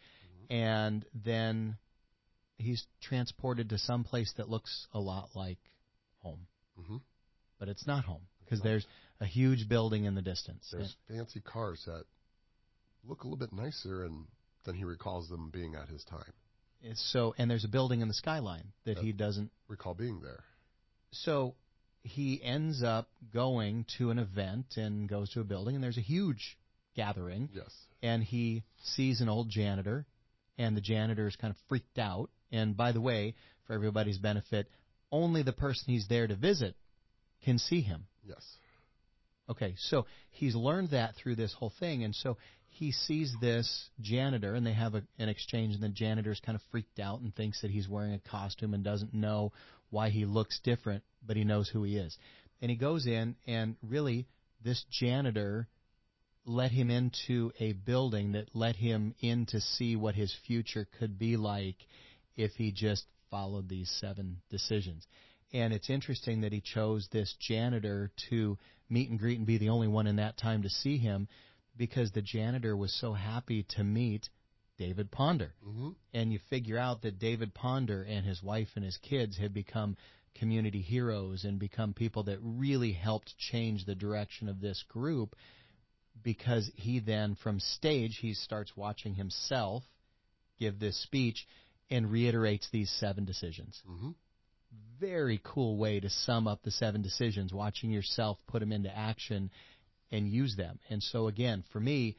and then he's transported to some place that looks a lot like home, hmm but it's not home because there's a huge building in the distance. There's fancy cars that look a little bit nicer, and than he recalls them being at his time. It's so and there's a building in the skyline that Yeah. he doesn't Recall being there. so he ends up going to an event and goes to a building and there's a huge gathering Yes. and he sees an old janitor and the janitor is kind of freaked out and by the way for everybody's benefit only the person he's there to visit can see him Yes. Okay, so he's learned that through this whole thing, and so he sees this janitor, and they have a, an exchange, and the janitor's kind of freaked out and thinks that he's wearing a costume and doesn't know why he looks different, but he knows who he is. And he goes in, and really, this janitor let him into a building that let him in to see what his future could be like if he just followed these seven decisions. And it's interesting that he chose this janitor to meet and greet and be the only one in that time to see him because the janitor was so happy to meet David Ponder. hmm And you figure out that David Ponder and his wife and his kids have become community heroes and become people that really helped change the direction of this group because he then from stage he starts watching himself give this speech and reiterates these seven decisions. Hmm very cool way to sum up the seven decisions, watching yourself put them into action and use them. And so again, for me,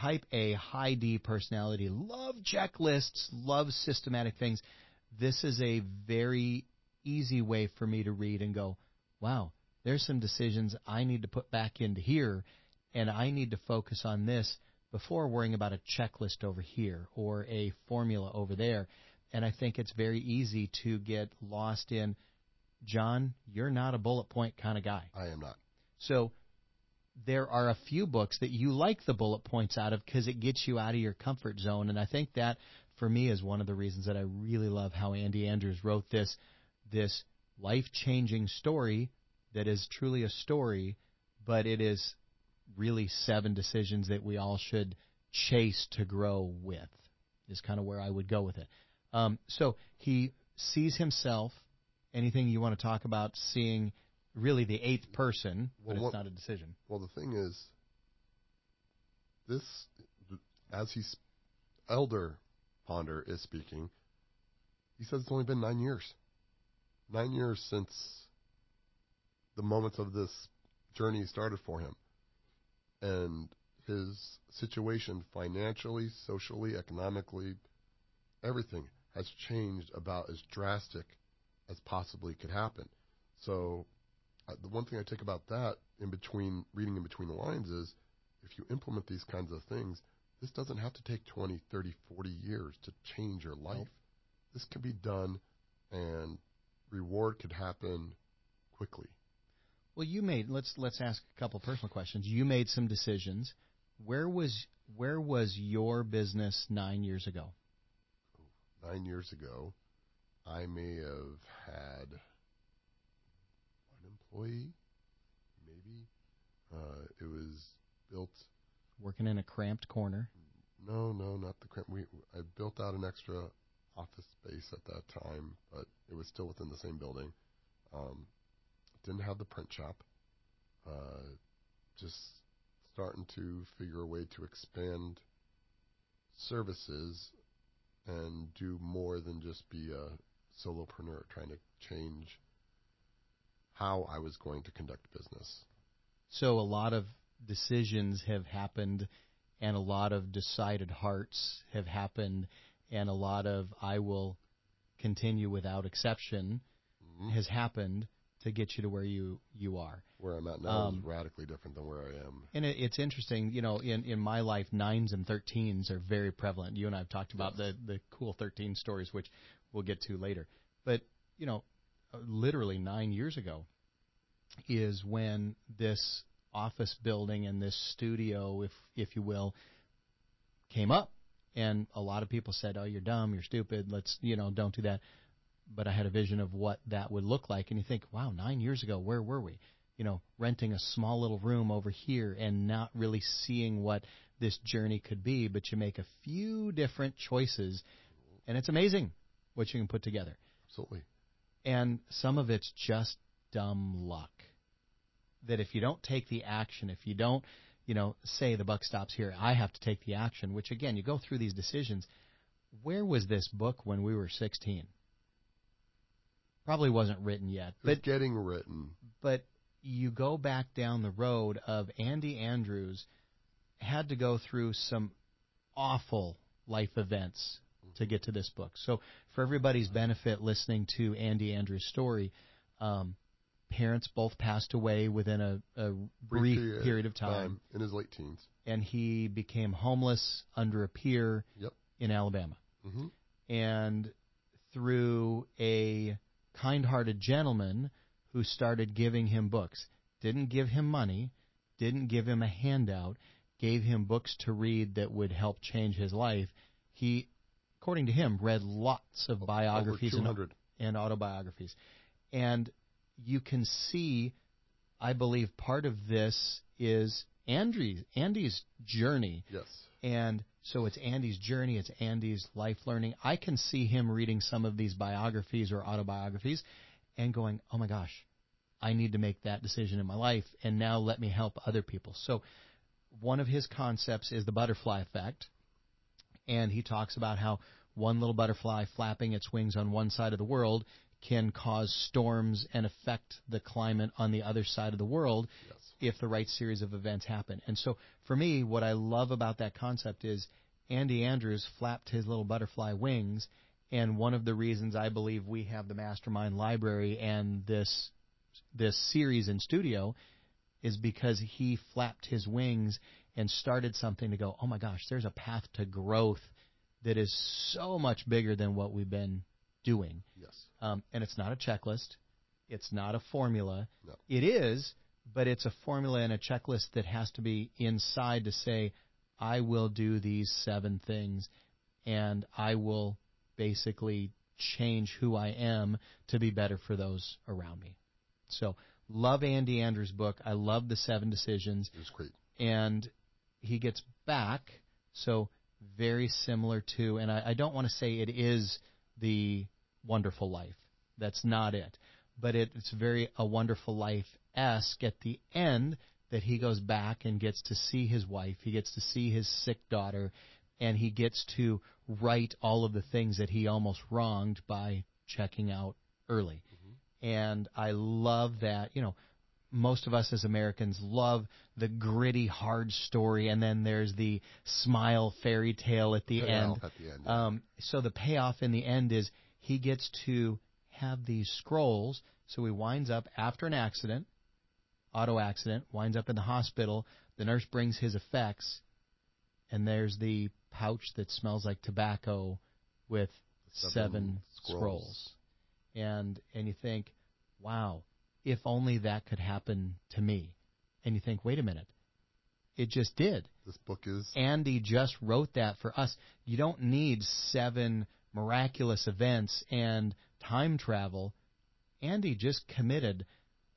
type A, high D personality, love checklists, love systematic things. This is a very easy way for me to read and go, wow, there's some decisions I need to put back into here and I need to focus on this before worrying about a checklist over here or a formula over there. And I think it's very easy to get lost in, John, you're not a bullet point kind of guy. I am not. So there are a few books that you like the bullet points out of because it gets you out of your comfort zone. And I think that for me is one of the reasons that I really love how Andy Andrews wrote this this life changing story that is truly a story, but it is really seven decisions that we all should chase to grow with. Is kind of where I would go with it. Um, so he sees himself. Anything you want to talk about seeing really the eighth person, but Well, it's what- not a decision. Well, the thing is, this, as he's elder Ponder is speaking, he says it's only been nine years. Nine years since the moments of this journey started for him. And his situation financially, socially, economically, everything has changed about as drastic as possibly could happen. So, uh, the one thing I take about that in between reading in between the lines is if you implement these kinds of things, this doesn't have to take 20, 30, 40 years to change your life. This can be done and reward could happen quickly. Well, you made let's let's ask a couple personal questions. You made some decisions. Where was where was your business nine years ago? Nine years ago, I may have had one employee, maybe. Uh, it was built Working in a cramped corner. No, no, not the cramp. We I built out an extra office space at that time, but it was still within the same building. Um, didn't have the print shop. Uh, just starting to figure a way to expand services and do more than just be a solopreneur trying to change how I was going to conduct business. So a lot of decisions have happened and a lot of decided hearts have happened and a lot of I will continue without exception Mhm. has happened to get you to where you you are. Where I'm at now Um, is radically different than where I am And it, it's interesting, you know, in, in my life, nines and thirteens are very prevalent. You and I have talked about Yes. the, the cool 13 stories, which we'll get to later. But, you know, uh, literally nine years ago is when this office building and this studio, if, if you will, came up. And a lot of people said, oh, you're dumb, you're stupid, let's, you know, don't do that. But I had a vision of what that would look like. And you think, wow, nine years ago, where were we? you know, renting a small little room over here and not really seeing what this journey could be, but you make a few different choices and it's amazing what you can put together. absolutely. And some of it's just dumb luck. That if you don't take the action, if you don't, you know, say the buck stops here, I have to take the action, which again, you go through these decisions. Where was this book when we were 16? Probably wasn't written yet, It's but getting written. but you go back down the road of Andy Andrews had to go through some awful life events to get to this book. So for everybody's benefit listening to Andy Andrews' story, um, parents both passed away within a, a brief period, of time, in his late teens. and he became homeless under a pier Yep. in Alabama hmm and through a kind-hearted gentleman who started giving him books. Didn't give him money, didn't give him a handout, gave him books to read that would help change his life. He, according to him, read lots of biographies and, and autobiographies. And you can see, I believe part of this is Andy's, Andy's journey Yes. and so it's Andy's journey, it's Andy's life learning. I can see him reading some of these biographies or autobiographies and going, oh my gosh, I need to make that decision in my life, and now let me help other people. So one of his concepts is the butterfly effect, and he talks about how one little butterfly flapping its wings on one side of the world can cause storms and affect the climate on the other side of the world Yes. If the right series of events happen. And so for me, what I love about that concept is Andy Andrews flapped his little butterfly wings. And one of the reasons I believe we have the Mastermind Library and this this series in studio is because he flapped his wings and started something to go, oh my gosh, there's a path to growth that is so much bigger than what we've been doing. Yes. Um, and it's not a checklist. It's not a formula. No. It is, but it's a formula and a checklist that has to be inside to say, I will do these seven things and I will basically change who I am to be better for those around me. So, love Andy Andrews' book. I love the seven decisions. It was great. And he gets back, so very similar to, and I, I don't want to say it is the wonderful life. That's not it. But it, it's very a wonderful life esque at the end that he goes back and gets to see his wife, he gets to see his sick daughter, and he gets to right all of the things that he almost wronged by checking out early. Mm-hmm. And I love that, you know, most of us as Americans love the gritty, hard story, and then there's the smile fairy tale at the end. At the end yeah. um, so the payoff in the end is he gets to have these scrolls. So he winds up after an accident, auto accident, winds up in the hospital. The nurse brings his effects, and there's the pouch that smells like tobacco with seven, seven scrolls. scrolls. And and you think, wow, if only that could happen to me. And you think, wait a minute, it just did. This book is. Andy just wrote that for us. You don't need seven miraculous events and time travel. Andy just committed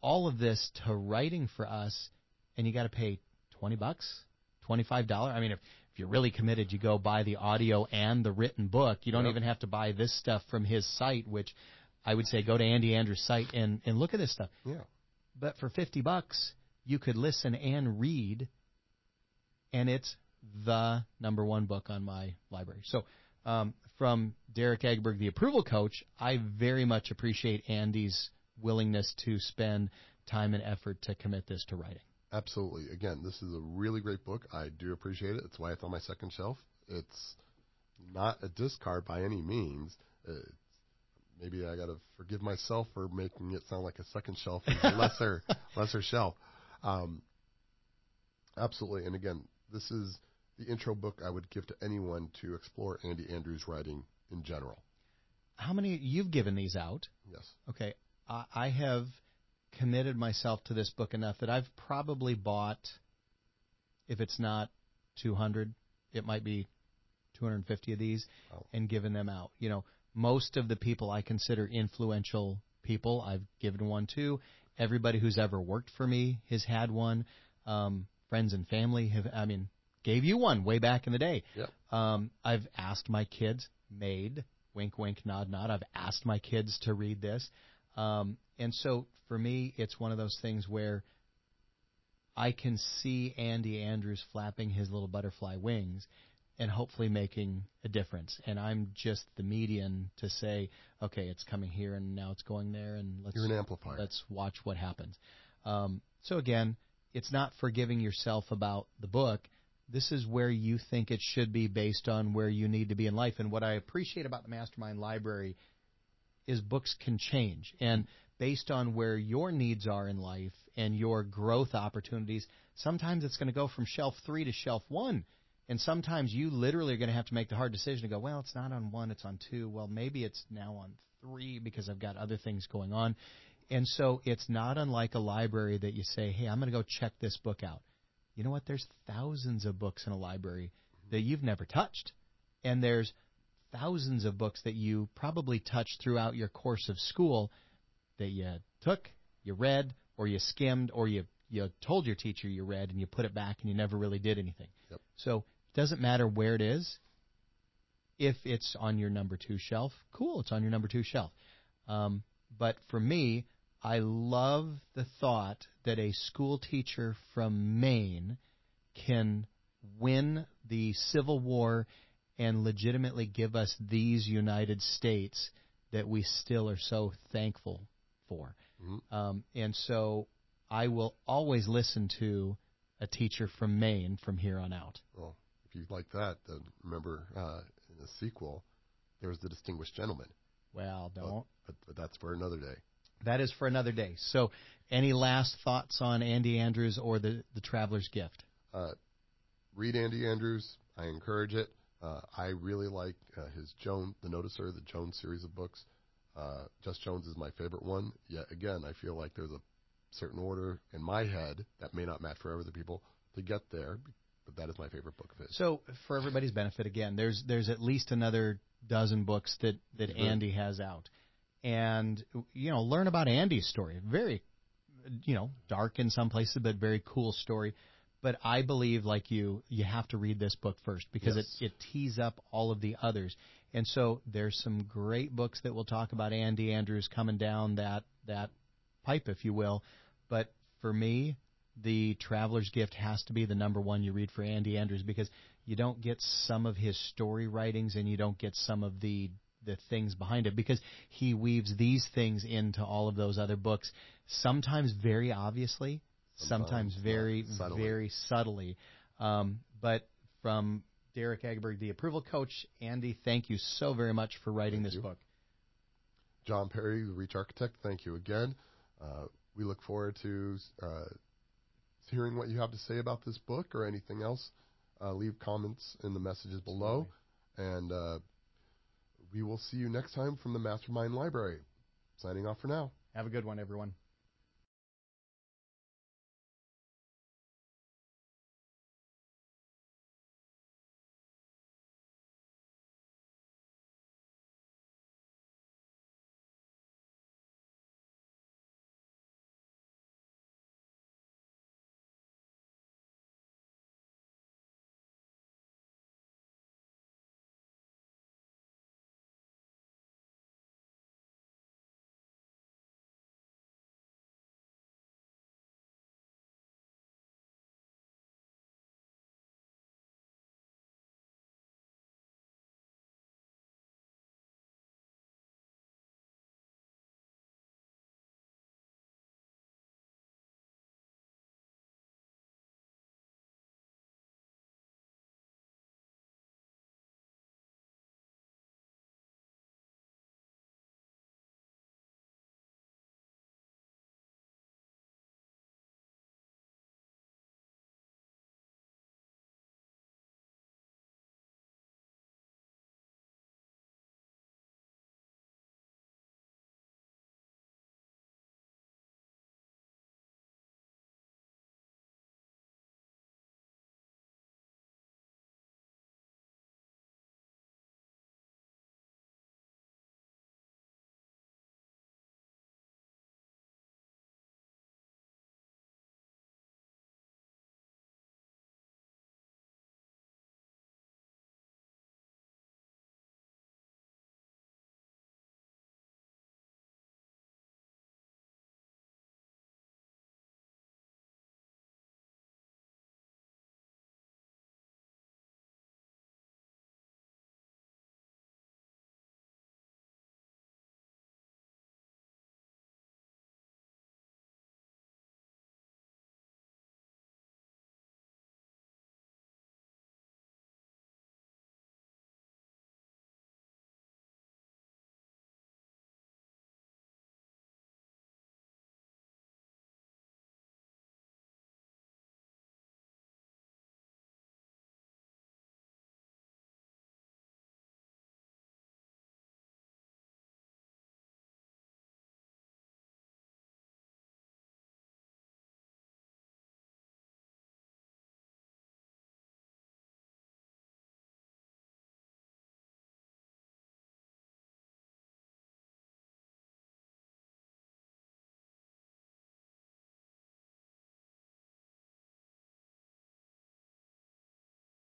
all of this to writing for us, and you got to pay 20 bucks, $25. I mean, if, if you're really committed, you go buy the audio and the written book. You don't yep. even have to buy this stuff from his site, which I would say go to Andy Andrews' site and, and look at this stuff. Yeah. But for 50 bucks, you could listen and read, and it's the number one book on my library. So, um, from Derek Egberg, the approval coach, I very much appreciate Andy's willingness to spend time and effort to commit this to writing. Absolutely. Again, this is a really great book. I do appreciate it. That's why it's on my second shelf. It's not a discard by any means. It's maybe I got to forgive myself for making it sound like a second shelf a (laughs) lesser lesser shelf. Um, absolutely, and again, this is the intro book I would give to anyone to explore Andy Andrews' writing in general. How many you've given these out? Yes. Okay, I, I have committed myself to this book enough that I've probably bought, if it's not 200, it might be 250 of these, oh. and given them out. You know most of the people I consider influential people, I've given one to. Everybody who's ever worked for me has had one. Um, friends and family have, I mean, gave you one way back in the day. Yep. Um, I've asked my kids, made, wink, wink, nod, nod. I've asked my kids to read this. Um, and so for me, it's one of those things where I can see Andy Andrews flapping his little butterfly wings and hopefully making a difference. And I'm just the median to say, okay, it's coming here and now it's going there, and let's You're an amplifier. let's watch what happens. Um, so again, it's not forgiving yourself about the book. This is where you think it should be based on where you need to be in life. And what I appreciate about the Mastermind Library is books can change. And based on where your needs are in life and your growth opportunities, sometimes it's going to go from shelf three to shelf one and sometimes you literally are going to have to make the hard decision to go, well, it's not on one, it's on two. Well, maybe it's now on three because I've got other things going on. And so it's not unlike a library that you say, hey, I'm going to go check this book out. You know what? There's thousands of books in a library that you've never touched. And there's thousands of books that you probably touched throughout your course of school that you took, you read, or you skimmed, or you you told your teacher you read and you put it back and you never really did anything. Yep. So it doesn't matter where it is. If it's on your number two shelf, cool, it's on your number two shelf. Um, but for me, I love the thought that a school teacher from Maine can win the Civil War and legitimately give us these United States that we still are so thankful for. Mm-hmm. Um, and so I will always listen to a teacher from Maine from here on out. Well, if you like that, then remember uh, in the sequel, there was the Distinguished Gentleman. Well, don't. But, but, that's for another day. That is for another day. So, any last thoughts on Andy Andrews or the the Traveler's Gift? Uh, read Andy Andrews. I encourage it. Uh, I really like uh, his Joan, the Noticer, the Jones series of books. Uh, Just Jones is my favorite one. Yet again, I feel like there's a certain order in my head that may not match for other people to get there, but that is my favorite book of his. So, for everybody's benefit, again, there's there's at least another dozen books that that. Andy has out, and you know, learn about Andy's story. Very, you know, dark in some places, but very cool story. But I believe, like you, you have to read this book first because Yes. it it tees up all of the others. And so there's some great books that we'll talk about Andy Andrews coming down that that pipe, if you will. But for me, the Traveler's Gift has to be the number one you read for Andy Andrews because you don't get some of his story writings and you don't get some of the the things behind it because he weaves these things into all of those other books, sometimes very obviously, sometimes, Sometimes very subtly. very subtly. Um, but from Derek Egberg, the approval coach, Andy, thank you so very much for writing Thank this you. book. John Perry, the Reach Architect, thank you again. Uh, we look forward to uh, hearing what you have to say about this book or anything else. Uh, leave comments in the messages below, and uh, we will see you next time from the Mastermind Library. Signing off for now. Have a good one, everyone.